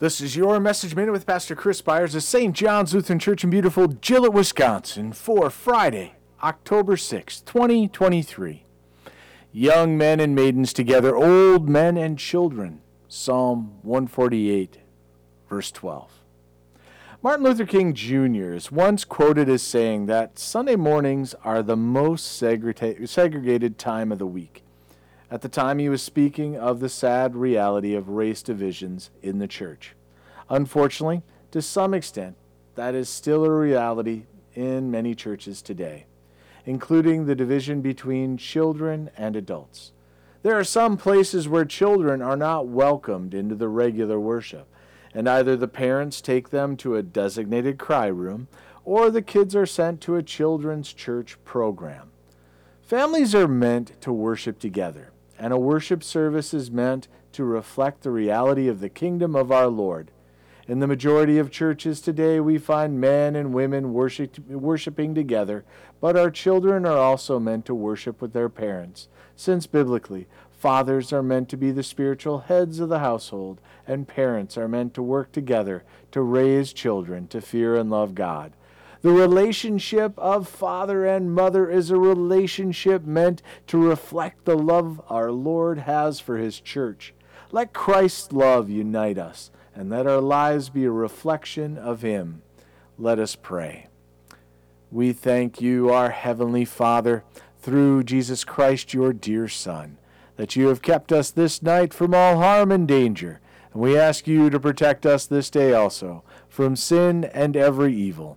This is your message minute with Pastor Chris Byars of St. John's Lutheran Church in beautiful Gillett, Wisconsin for Friday, October 6, 2023. Young men and maidens together, old men and children. Psalm 148, verse 12. Martin Luther King Jr. is once quoted as saying that Sunday mornings are the most segregated time of the week. At the time, he was speaking of the sad reality of race divisions in the church. Unfortunately, to some extent, that is still a reality in many churches today, including the division between children and adults. There are some places where children are not welcomed into the regular worship, and either the parents take them to a designated cry room or the kids are sent to a children's church program. Families are meant to worship together and a worship service is meant to reflect the reality of the kingdom of our Lord. In the majority of churches today, we find men and women worship, worshiping together, but our children are also meant to worship with their parents, since biblically, fathers are meant to be the spiritual heads of the household, and parents are meant to work together to raise children to fear and love God. The relationship of father and mother is a relationship meant to reflect the love our Lord has for his church. Let Christ's love unite us, and let our lives be a reflection of him. Let us pray. We thank you, our Heavenly Father, through Jesus Christ, your dear Son, that you have kept us this night from all harm and danger. And we ask you to protect us this day also from sin and every evil